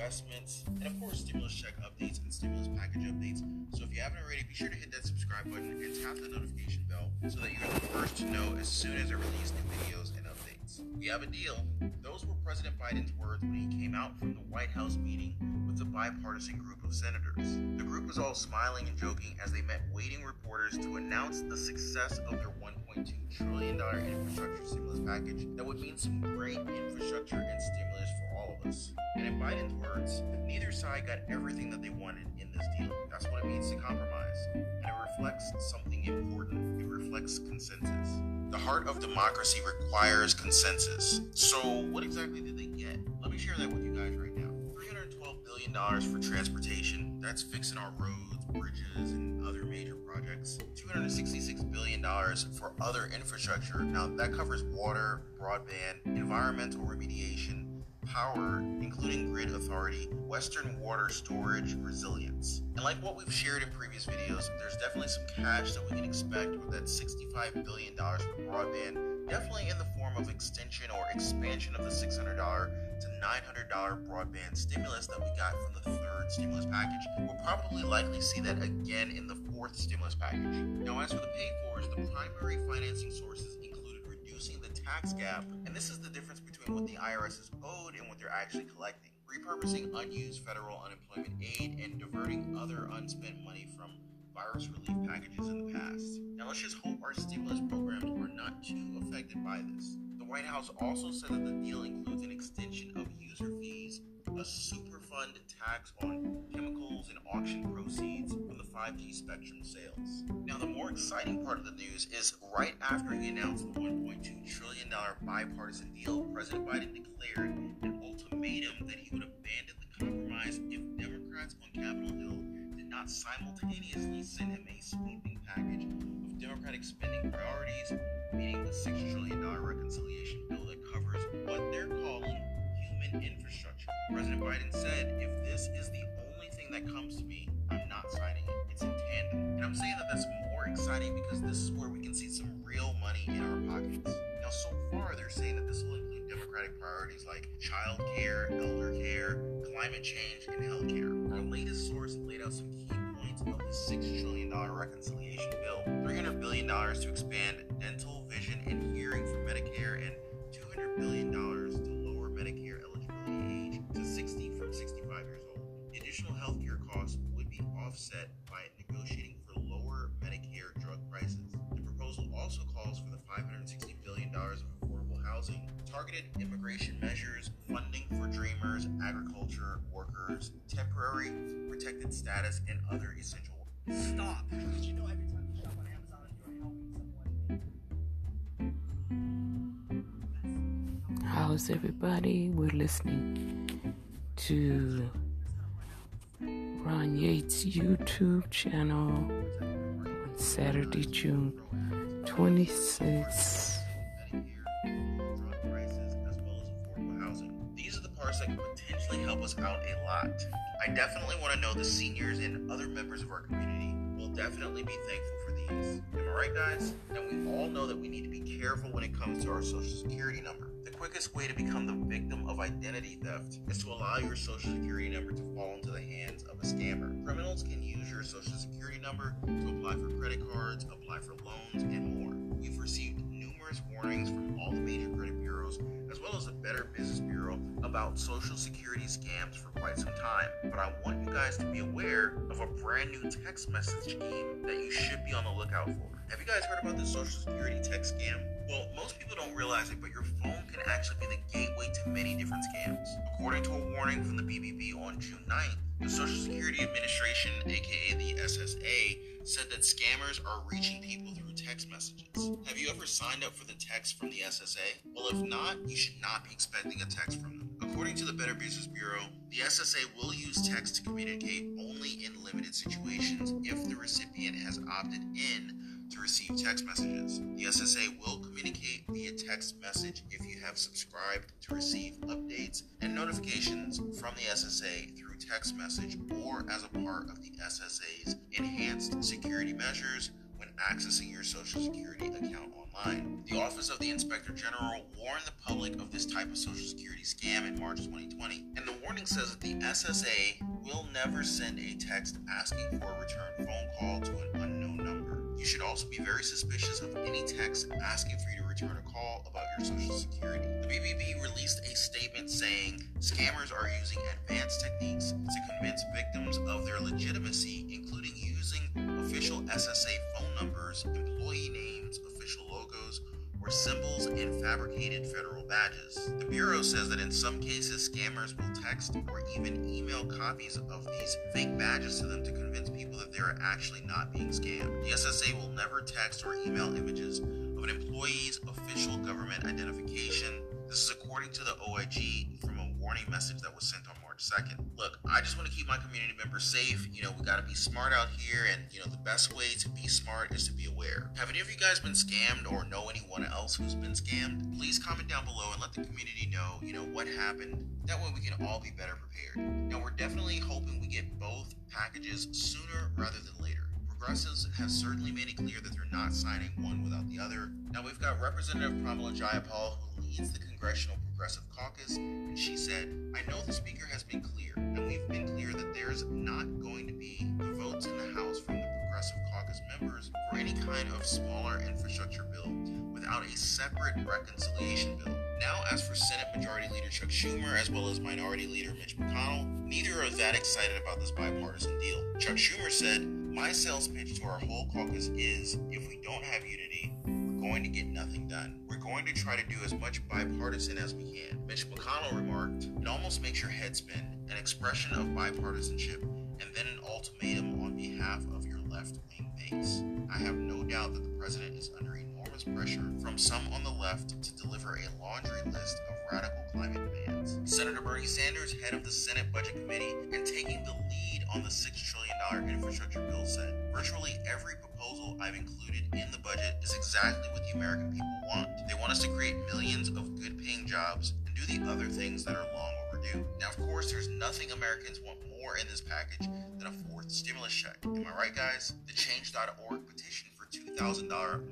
investments, and of course, stimulus check updates and stimulus package updates. So if you haven't already, be sure to hit that subscribe button and tap the notification bell so that you're the first to know as soon as I release new videos and updates. We have a deal. Those were President Biden's words when he came out from the White House meeting with the bipartisan group of senators. The group was all smiling and joking as they met waiting reporters to announce the success of their $1.2 trillion infrastructure stimulus package that would mean some great infrastructure and stimulus for And in Biden's words, neither side got everything that they wanted in this deal. That's what it means to compromise. And it reflects something important. It reflects consensus. The heart of democracy requires consensus. So, what exactly did they get? Let me share that with you guys right now. $312 billion for transportation. That's fixing our roads, bridges, and other major projects. $266 billion for other infrastructure. Now, that covers water, broadband, environmental remediation, power, including grid authority, Western water storage, resilience. And like what we've shared in previous videos, there's definitely some cash that we can expect with that $65 billion for broadband, definitely in the form of extension or expansion of the $600 to $900 broadband stimulus that we got from the third stimulus package. We'll probably likely see that again in the fourth stimulus package. Now, as for the pay fors, the primary financing sources included reducing the tax gap, and this is the difference what the IRS is owed and what they're actually collecting. Repurposing unused federal unemployment aid and diverting other unspent money from virus relief packages in the past. Now let's just hope our stimulus programs are not too affected by this. The White House also said that the deal includes an extension of user fees, a superfund tax on chemicals and auction proceeds from the 5G spectrum sales. The exciting part of the news is right after he announced the $1.2 trillion bipartisan deal, President Biden declared an ultimatum that he would abandon the compromise if Democrats on Capitol Hill did not simultaneously send him a sweeping package of Democratic spending priorities, meaning the $6 trillion reconciliation bill that covers what they're calling human infrastructure. President Biden said, if this is the only thing that comes to me, I'm not signing it. It's in tandem. And I'm saying that that's more exciting because this is where we can see some real money in our pockets. Now, so far, they're saying that this will include Democratic priorities like child care, elder care, climate change, and health care. Our latest source laid out some key points of the $6 trillion reconciliation bill $300 billion to expand dental, targeted immigration measures, funding for dreamers, agriculture workers, temporary protected status, and other essential. Stop! You know every time you shop on Amazon, you're helping someone? How's everybody? We're listening to Ron Yates' YouTube channel on Saturday, June 26th. Parts that can potentially help us out a lot. I definitely want to know the seniors and other members of our community will definitely be thankful for these. Am I right, guys? And we all know that we need to be careful when it comes to our social security number. The quickest way to become the victim of identity theft is to allow your social security number to fall into the hands of a scammer. Criminals can use your social security number to apply for credit cards, apply for loans, and more. We've received numerous warnings from all the major credit bureaus, as well as the Better Business Bureau, about social security scams for quite some time. But I want you guys to be aware of a brand new text message scheme that you should be on the lookout for. Have you guys heard about the social security text scam? Well, most people don't realize it, but your phone can actually be the gateway to many different scams. According to a warning from the BBB on June 9th, the Social Security Administration, aka the SSA, said that scammers are reaching people through text messages. Have you ever signed up for the text from the SSA? Well, if not, you should not be expecting a text from them. According to the Better Business Bureau, the SSA will use text to communicate only in limited situations if the recipient has opted in to receive text messages. The SSA will communicate via text message if you have subscribed to receive updates and notifications from the SSA through text message or as a part of the SSA's enhanced security measures when accessing your Social Security account The Office of the Inspector General warned the public of this type of Social Security scam in March 2020. And the warning says that the SSA will never send a text asking for a return phone call to an unknown number. You should also be very suspicious of any text asking for you to return a call about your Social Security. The BBB released a statement saying scammers are using advanced techniques to convince victims of their legitimacy, including using official SSA phone numbers, employee names, symbols and fabricated federal badges. The Bureau says that in some cases, scammers will text or even email copies of these fake badges to them to convince people that they are actually not being scammed. The SSA will never text or email images of an employee's official government identification. This is according to the OIG from a warning message that was sent on March 2nd. Look, I just want to keep my community members safe. You know, we got to be smart out here, and, you know, the best way to be smart is to be aware. Have any of you guys been scammed or know anyone else who's been scammed? Please comment down below and let the community know, you know, what happened. That way we can all be better prepared. Now, we're definitely hoping we get both packages sooner rather than later. Progressives have certainly made it clear that they're not signing one without the other. Now we've got Representative Pramila Jayapal, who leads the Congressional Progressive Caucus, and she said, I know the Speaker not going to be the votes in the House from the Progressive Caucus members for any kind of smaller infrastructure bill without a separate reconciliation bill. Now, as for Senate Majority Leader Chuck Schumer as well as Minority Leader Mitch McConnell, neither are that excited about this bipartisan deal. Chuck Schumer said, My sales pitch to our whole caucus is if we don't have unity, we're going to get nothing done. We're going to try to do as much bipartisan as we can. Mitch McConnell remarked, It almost makes your head spin, an expression of bipartisanship, and then an ultimatum on behalf of your left wing base. I have no doubt that the president is under enormous pressure from some on the left to deliver a laundry list of radical climate demands. Senator Bernie Sanders, head of the Senate Budget Committee, and taking the lead on the $6 trillion infrastructure bill said, Virtually every proposal I've included in the budget is exactly what the American people want. They want us to create millions of good paying jobs and do the other things that are long Now, of course, there's nothing Americans want more in this package than a fourth stimulus check. Am I right, guys? The change.org petition for $2,000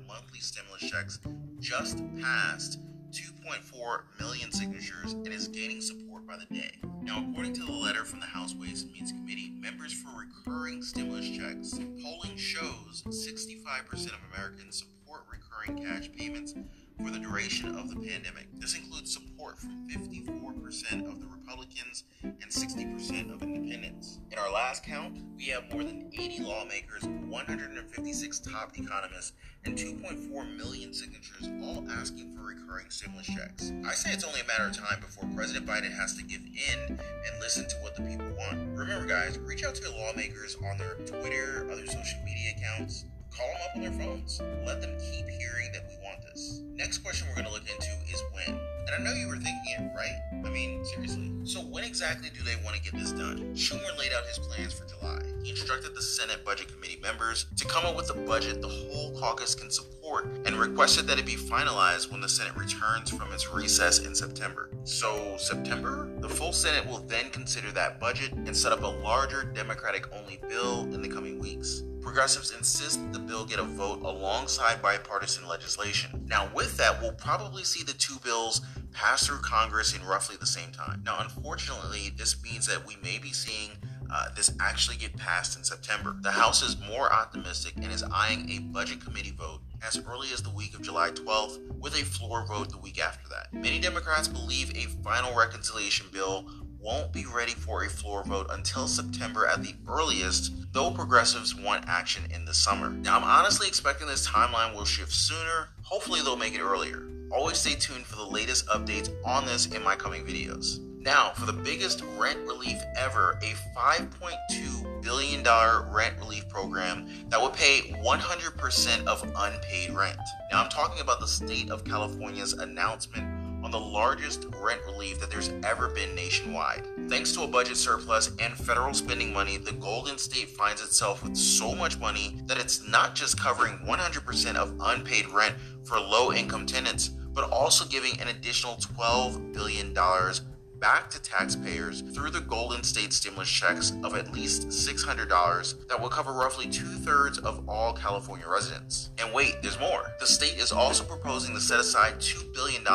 monthly stimulus checks just passed 2.4 million signatures and is gaining support by the day. Now, according to the letter from the House Ways and Means Committee, members for recurring stimulus checks, polling shows 65% of Americans support recurring cash payments for the duration of the pandemic. This includes support from 54% of the Republicans and 60% of independents. In our last count, we have more than 80 lawmakers, 156 top economists, and 2.4 million signatures all asking for recurring stimulus checks. I say it's only a matter of time before President Biden has to give in and listen to what the people want. Remember, guys, reach out to your lawmakers on their Twitter, other social media accounts. Call them up on their phones. Let them keep hearing that we. Next question we're going to look into is when. And I know you were thinking it, right? I mean, seriously. So, when exactly do they want to get this done? Schumer laid out his plans for July. He instructed the Senate Budget Committee members to come up with a budget the whole caucus can support and requested that it be finalized when the Senate returns from its recess in September. So, September? The full Senate will then consider that budget and set up a larger Democratic only bill in the coming weeks. Progressives insist the bill get a vote alongside bipartisan legislation. Now, with that, we'll probably see the two bills pass through Congress in roughly the same time. Now, unfortunately, this means that we may be seeing uh, this actually get passed in September. The House is more optimistic and is eyeing a budget committee vote as early as the week of July 12th, with a floor vote the week after that. Many Democrats believe a final reconciliation bill won't be ready for a floor vote until September at the earliest, though progressives want action in the summer. Now, I'm honestly expecting this timeline will shift sooner. Hopefully, they'll make it earlier. Always stay tuned for the latest updates on this in my coming videos. Now, for the biggest rent relief ever, a $5.2 billion rent relief program that would pay 100% of unpaid rent. Now, I'm talking about the state of California's announcement on the largest rent relief that there's ever been nationwide. Thanks to a budget surplus and federal spending money, the Golden State finds itself with so much money that it's not just covering 100% of unpaid rent for low income tenants, but also giving an additional $12 billion back to taxpayers through the Golden State stimulus checks of at least $600 that will cover roughly two thirds of all California residents. And wait, there's more. The state is also proposing to set aside $2 billion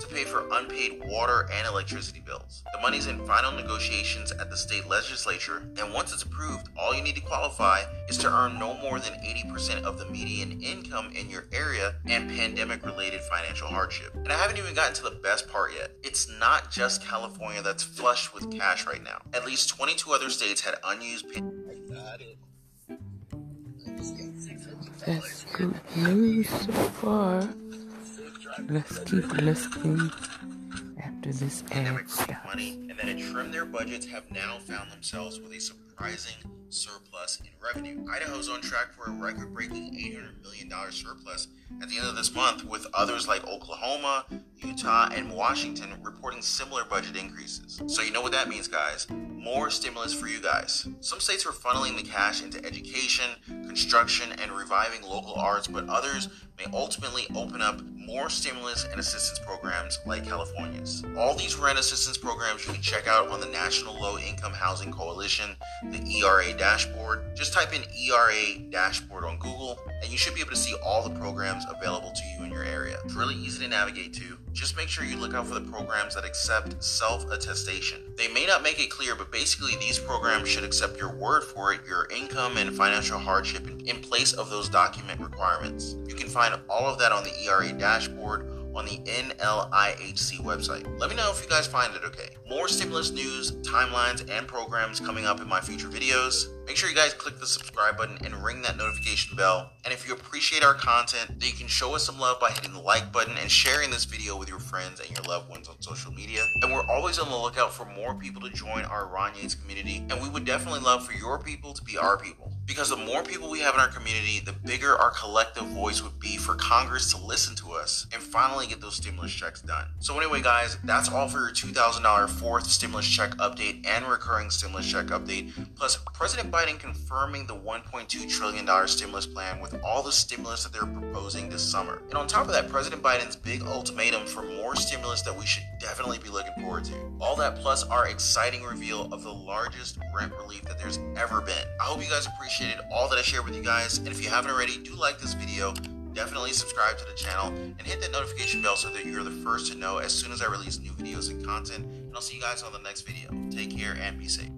to pay for unpaid water and electricity bills. The money's in final negotiations at the state legislature, and once it's approved, all you need to qualify is to earn no more than 80% of the median income in your area and pandemic related financial hardship. And I haven't even gotten to the best part yet. It's not just California that's flush with cash right now. At least 22 other states had unused pay- That's good news so far. Let's keep listening after this ad stops. money and that trimmed their budgets have now found themselves with a surprising surplus in revenue. Idaho's on track for a record breaking $800 million surplus at the end of this month, with others like Oklahoma, Utah, and Washington reporting similar budget increases. So, you know what that means, guys. More stimulus for you guys. Some states are funneling the cash into education, construction, and reviving local arts, but others may ultimately open up more stimulus and assistance programs like California's. All these rent assistance programs you can check out on the National Low Income Housing Coalition, the ERA dashboard. Just type in ERA dashboard on Google, and you should be able to see all the programs available to you in your area. It's really easy to navigate to. Just make sure you look out for the programs that accept self attestation. They may not make it clear, but basically, these programs should accept your word for it, your income and financial hardship in, place of those document requirements. You can find all of that on the ERA dashboard on the NLIHC website. Let me know if you guys find it okay. More stimulus news, timelines, and programs coming up in my future videos. Make sure you guys click the subscribe button and ring that notification bell. And if you appreciate our content, then you can show us some love by hitting the like button and sharing this video with your friends and your loved ones on social media. And we're always on the lookout for more people to join our Ron Yates community. And we would definitely love for your people to be our people. Because the more people we have in our community, the bigger our collective voice would be for Congress to listen to us and finally get those stimulus checks done. So, anyway, guys, that's all for your $2,000 fourth stimulus check update and recurring stimulus check update. Plus, President Biden confirming the $1.2 trillion stimulus plan with all the stimulus that they're proposing this summer. And on top of that, President Biden's big ultimatum for more stimulus that we should definitely be looking forward to. All that plus our exciting reveal of the largest rent relief that there's ever been. I hope you guys appreciated all that I shared with you guys. And if you haven't already, do like this video. Definitely subscribe to the channel and hit that notification bell so that you're the first to know as soon as I release new videos and content. And I'll see you guys on the next video. Take care and be safe.